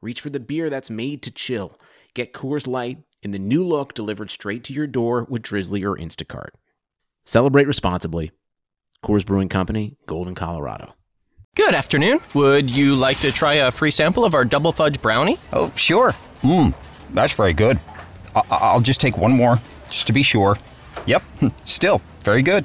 reach for the beer that's made to chill. Get Coors Light in the new look delivered straight to your door with Drizly or Instacart. Celebrate responsibly. Coors Brewing Company, Golden, Colorado. Good afternoon. Would you like to try a free sample of our double fudge brownie? Oh, sure. Mmm, that's very good. I- I'll just take one more, just to be sure. Yep, still very good.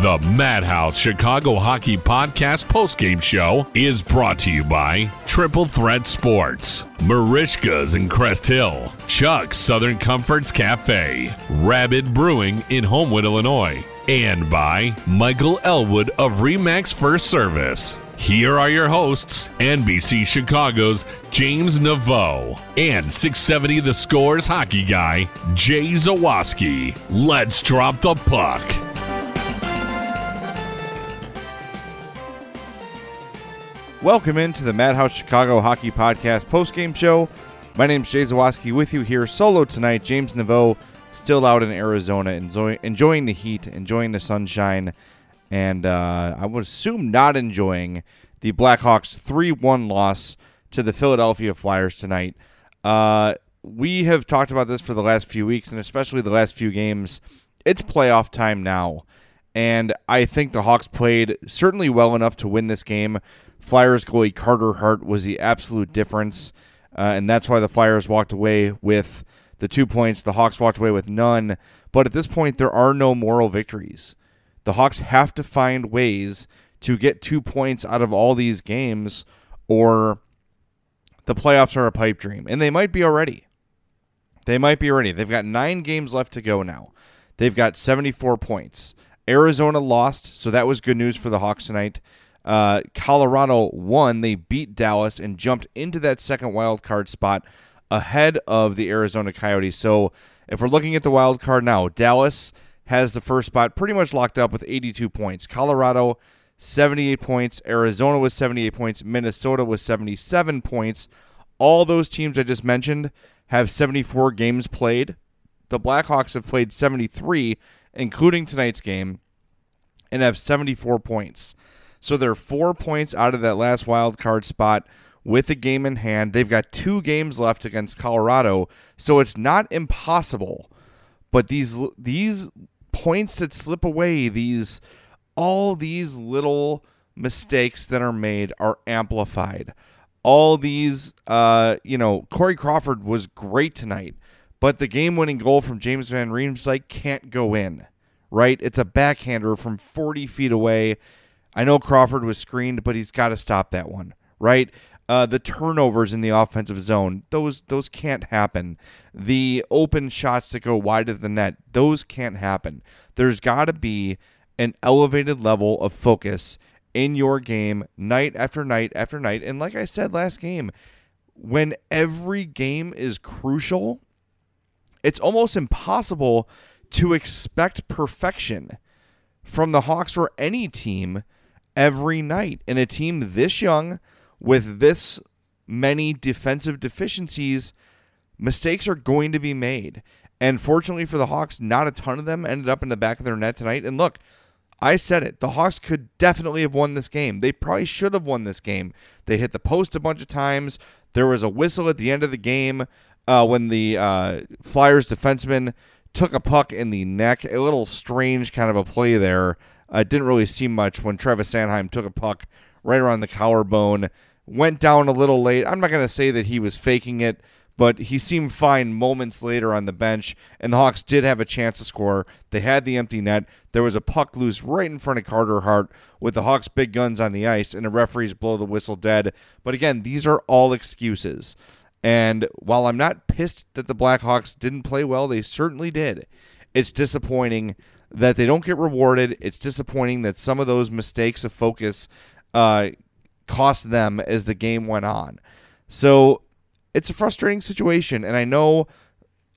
The Madhouse Chicago Hockey Podcast postgame show is brought to you by Triple Threat Sports, Merichka's in Crest Hill, Chuck's Southern Comforts Cafe, Rabid Brewing in Homewood, Illinois, and by Michael Elwood of Remax First Service. Here are your hosts, NBC Chicago's James Naveau and 670 The Scores hockey guy, Jay Zawaski. Let's drop the puck. Welcome into the Madhouse Chicago Hockey Podcast postgame show. My name's Jay Zawaski with you here solo tonight. James Naveau still out in Arizona, enjoy, enjoying the heat, enjoying the sunshine, and uh, I would assume not enjoying the Blackhawks 3 1 loss to the Philadelphia Flyers tonight. Uh, we have talked about this for the last few weeks, and especially the last few games. It's playoff time now, and I think the Hawks played certainly well enough to win this game. Flyers goalie Carter Hart was the absolute difference, uh, and that's why the Flyers walked away with the two points. The Hawks walked away with none. But at this point, there are no moral victories. The Hawks have to find ways to get two points out of all these games, or the playoffs are a pipe dream. And they might be already. They might be already. They've got nine games left to go now. They've got 74 points. Arizona lost, so that was good news for the Hawks tonight. Uh, Colorado won. They beat Dallas and jumped into that second wild card spot ahead of the Arizona Coyotes. So if we're looking at the wild card now, Dallas has the first spot pretty much locked up with 82 points. Colorado 78 points, Arizona was 78 points, Minnesota was 77 points. All those teams I just mentioned have 74 games played. The Blackhawks have played 73 including tonight's game and have 74 points. So they're 4 points out of that last wild card spot with a game in hand. They've got two games left against Colorado, so it's not impossible. But these these points that slip away, these all these little mistakes that are made are amplified. All these, uh, you know, Corey Crawford was great tonight, but the game-winning goal from James Van Riemsdyk can't go in. Right? It's a backhander from 40 feet away. I know Crawford was screened, but he's got to stop that one. Right? Uh, the turnovers in the offensive zone, those those can't happen. The open shots that go wide of the net, those can't happen. There's got to be an elevated level of focus in your game night after night after night. And like I said last game, when every game is crucial, it's almost impossible to expect perfection from the Hawks or any team every night. And a team this young with this many defensive deficiencies, mistakes are going to be made. And fortunately for the Hawks, not a ton of them ended up in the back of their net tonight. And look, I said it. The Hawks could definitely have won this game. They probably should have won this game. They hit the post a bunch of times. There was a whistle at the end of the game uh, when the uh, Flyers defenseman took a puck in the neck. A little strange kind of a play there. Uh, didn't really see much when Travis Sanheim took a puck right around the collarbone. Went down a little late. I'm not going to say that he was faking it, but he seemed fine moments later on the bench, and the Hawks did have a chance to score. They had the empty net. There was a puck loose right in front of Carter Hart with the Hawks' big guns on the ice, and the referees blow the whistle dead. But again, these are all excuses. And while I'm not pissed that the Blackhawks didn't play well, they certainly did. It's disappointing that they don't get rewarded. It's disappointing that some of those mistakes of focus uh, cost them as the game went on. So it's a frustrating situation, and I know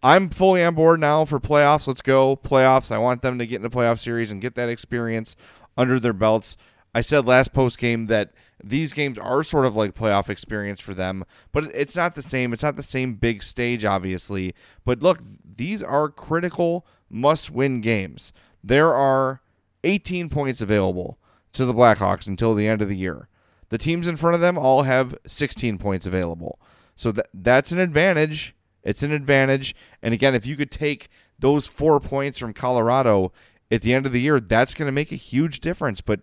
I'm fully on board now for playoffs. Let's go playoffs. I want them to get in the playoff series and get that experience under their belts. I said last post game that these games are sort of like playoff experience for them, but it's not the same. It's not the same big stage, obviously. But look, these are critical, must win games. There are 18 points available to the Blackhawks until the end of the year. The teams in front of them all have 16 points available. So that that's an advantage. It's an advantage. And again, if you could take those four points from Colorado at the end of the year, that's going to make a huge difference. But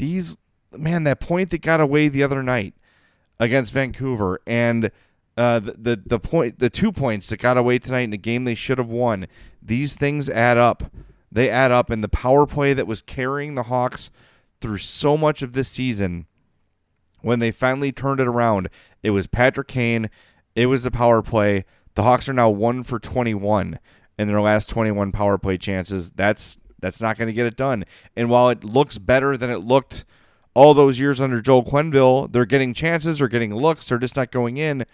these, man, that point that got away the other night against Vancouver and uh, the, the the point, the two points that got away tonight in a game they should have won. These things add up. They add up, and the power play that was carrying the Hawks through so much of this season when they finally turned it around, it was Patrick Kane. It was the power play. The Hawks are now one for 21 in their last 21 power play chances. That's that's not going to get it done. And while it looks better than it looked all those years under Joel Quenneville, they're getting chances, they're getting looks, they're just not going in.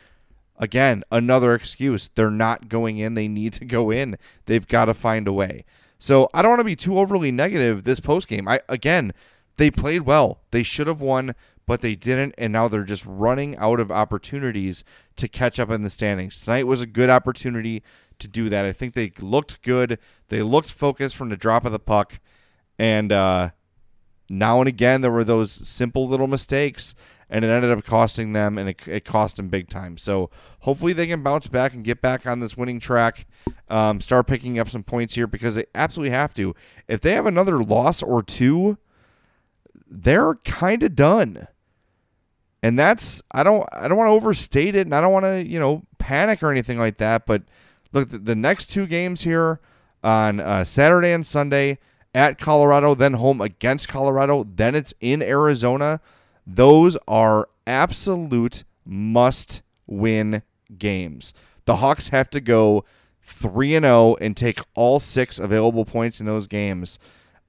Again, another excuse. They're not going in. They need to go in. They've got to find a way. So I don't want to be too overly negative this post game. I again, they played well. They should have won, but they didn't, and now they're just running out of opportunities to catch up in the standings. Tonight was a good opportunity to do that. I think they looked good. They looked focused from the drop of the puck, and uh, now and again there were those simple little mistakes, and it ended up costing them, and it, it cost them big time. So hopefully they can bounce back and get back on this winning track, um, start picking up some points here because they absolutely have to. If they have another loss or two, they're kind of done and that's I don't I don't want to overstate it, and I don't want to you know panic or anything like that. But look, the, the next two games here on uh, Saturday and Sunday at Colorado, then home against Colorado, then it's in Arizona. Those are absolute must win games. The Hawks have to go 3 and 0 and take all six available points in those games,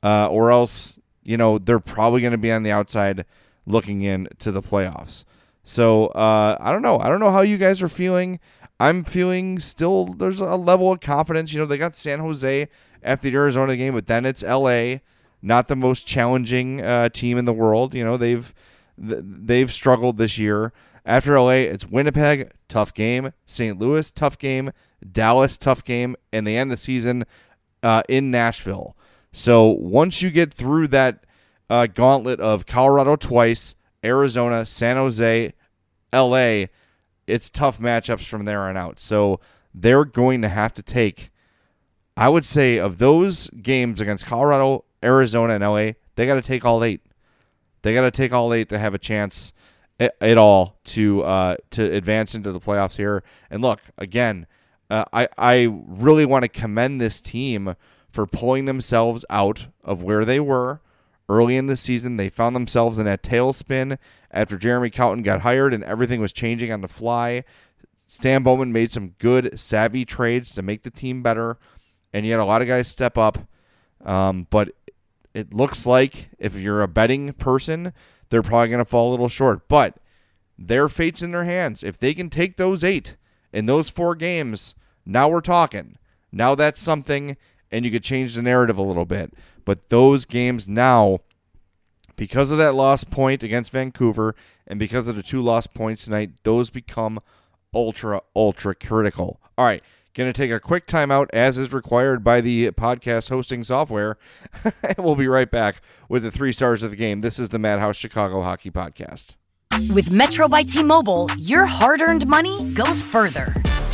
uh, or else, you know, they're probably going to be on the outside looking into the playoffs. So uh, I don't know. I don't know how you guys are feeling. I'm feeling still there's a level of confidence. You know, they got San Jose after the Arizona game, but then it's LA, not the most challenging uh, team in the world. You know, they've they've struggled this year. After LA, it's Winnipeg, tough game. St. Louis, tough game. Dallas, tough game, and they end the season uh, in Nashville. So once you get through that uh, gauntlet of Colorado twice, Arizona, San Jose, LA, it's tough matchups from there on out. So they're going to have to take, I would say, of those games against Colorado, Arizona, and LA, they got to take all eight. They got to take all eight to have a chance at, all to uh, to advance into the playoffs here. And look, again, uh, I I really want to commend this team for pulling themselves out of where they were Early in the season, they found themselves in a tailspin after Jeremy Colliton got hired and everything was changing on the fly. Stan Bowman made some good, savvy trades to make the team better, and you had a lot of guys step up. Um, but it looks like if you're a betting person, they're probably going to fall a little short. But their fate's in their hands. If they can take those eight in those four games, now we're talking. Now that's something, and you could change the narrative a little bit. But those games now, because of that lost point against Vancouver and because of the two lost points tonight, those become ultra, ultra critical. All right. Going to take a quick timeout as is required by the podcast hosting software. and we'll be right back with the three stars of the game. This is the Madhouse Chicago Hockey Podcast. With Metro by T Mobile, your hard earned money goes further.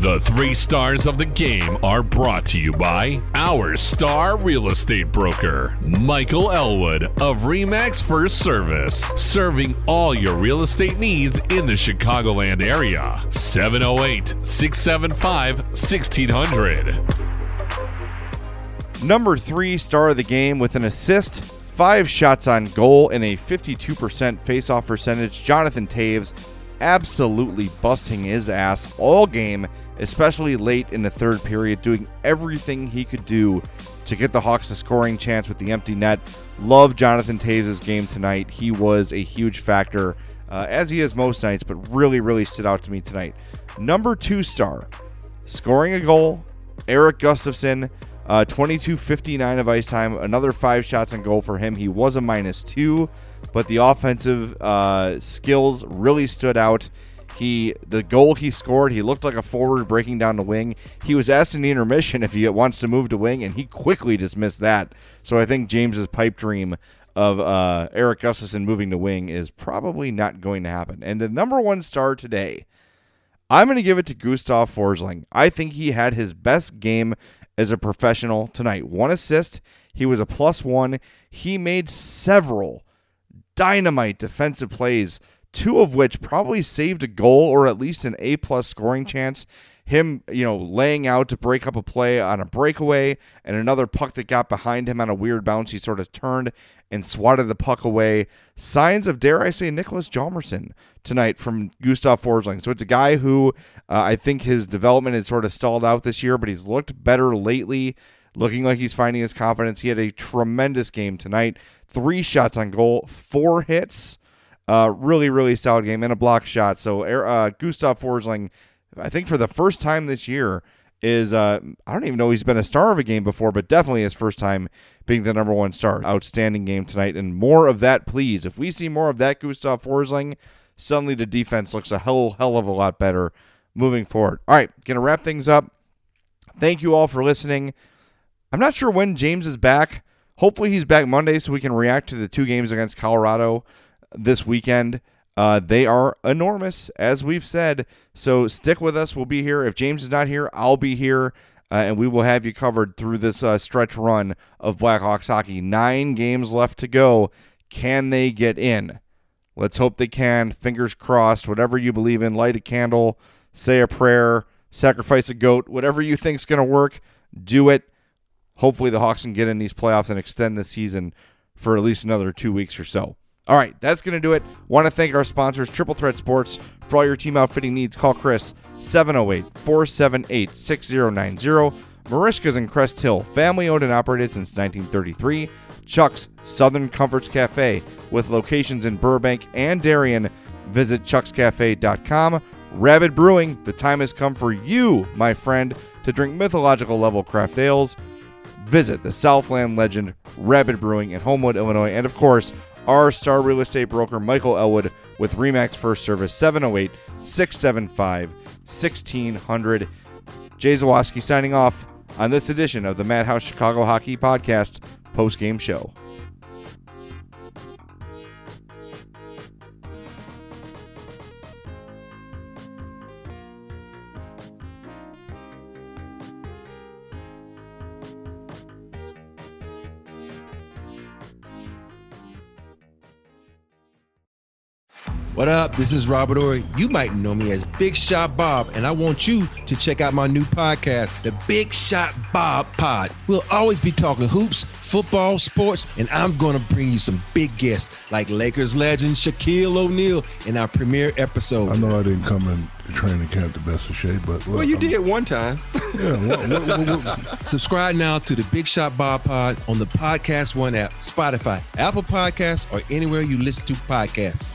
The three stars of the game are brought to you by our star real estate broker, Michael Elwood of REMAX First Service, serving all your real estate needs in the Chicagoland area. 708 675 1600. Number three star of the game with an assist, five shots on goal, and a 52% faceoff percentage. Jonathan Toews absolutely busting his ass all game, especially late in the third period, doing everything he could do to get the Hawks a scoring chance with the empty net. Love Jonathan Toews' game tonight. He was a huge factor, uh, as he is most nights, but really, really stood out to me tonight. Number two star, scoring a goal, Erik Gustafsson. Uh, 22 59 of ice time, another five shots and goal for him. He was a minus two, but the offensive uh, skills really stood out. He the goal he scored, he looked like a forward breaking down the wing. He was asked in the intermission if he wants to move to wing, and he quickly dismissed that. So I think James's pipe dream of uh, Erik Gustafsson moving to wing is probably not going to happen. And the number one star today, I'm going to give it to Gustav Forsling. I think he had his best game as a professional tonight. One assist. He was a plus one. He made several dynamite defensive plays, two of which probably saved a goal or at least an A plus scoring chance. Him, you know, laying out to break up a play on a breakaway and another puck that got behind him on a weird bounce. He sort of turned and swatted the puck away. Signs of, dare I say, Niklas Hjalmarsson tonight from Gustav Forsling. So it's a guy who uh, I think his development had sort of stalled out this year, but he's looked better lately, looking like he's finding his confidence. He had a tremendous game tonight. Three shots on goal, four hits. Uh, really, really solid game and a block shot. So uh, Gustav Forsling, I think for the first time this year, is uh, I don't even know he's been a star of a game before, but definitely his first time being the number one star. Outstanding game tonight, and more of that, please. If we see more of that, Gustav Forsling, suddenly the defense looks a hell hell of a lot better moving forward. All right, gonna wrap things up. Thank you all for listening. I'm not sure when James is back. Hopefully he's back Monday so we can react to the two games against Colorado this weekend. Uh, they are enormous, as we've said. So stick with us. We'll be here. If James is not here, I'll be here. Uh, and we will have you covered through this uh, stretch run of Blackhawks hockey. Nine games left to go. Can they get in? Let's hope they can. Fingers crossed. Whatever you believe in, light a candle, say a prayer, sacrifice a goat, whatever you think's going to work, do it. Hopefully, the Hawks can get in these playoffs and extend the season for at least another two weeks or so. All right, that's going to do it. Want to thank our sponsors, Triple Threat Sports. For all your team outfitting needs, call Chris 708 478 6090. Merichka's in Crest Hill, family owned and operated since 1933. Chuck's Southern Comforts Cafe with locations in Burbank and Darien. Visit chuckscafe.com. Rabid Brewing, the time has come for you, my friend, to drink mythological level craft ales. Visit the Southland legend Rabid Brewing in Homewood, Illinois, and of course, our star real estate broker, Michael Elwood, with REMAX First Service 708 675 1600. Jay Zawaski signing off on this edition of the Madhouse Chicago Hockey Podcast post game show. What up? This is Robert Horry. You might know me as Big Shot Bob, and I want you to check out my new podcast, The Big Shot Bob Pod. We'll always be talking hoops, football, sports, and I'm going to bring you some big guests like Lakers legend Shaquille O'Neal in our premiere episode. I know I didn't come in training camp the best of shape, but well, you I'm, did one time. Yeah. What, what, what, what, Subscribe now to the Big Shot Bob Pod on the Podcast One app, Spotify, Apple Podcasts, or anywhere you listen to podcasts.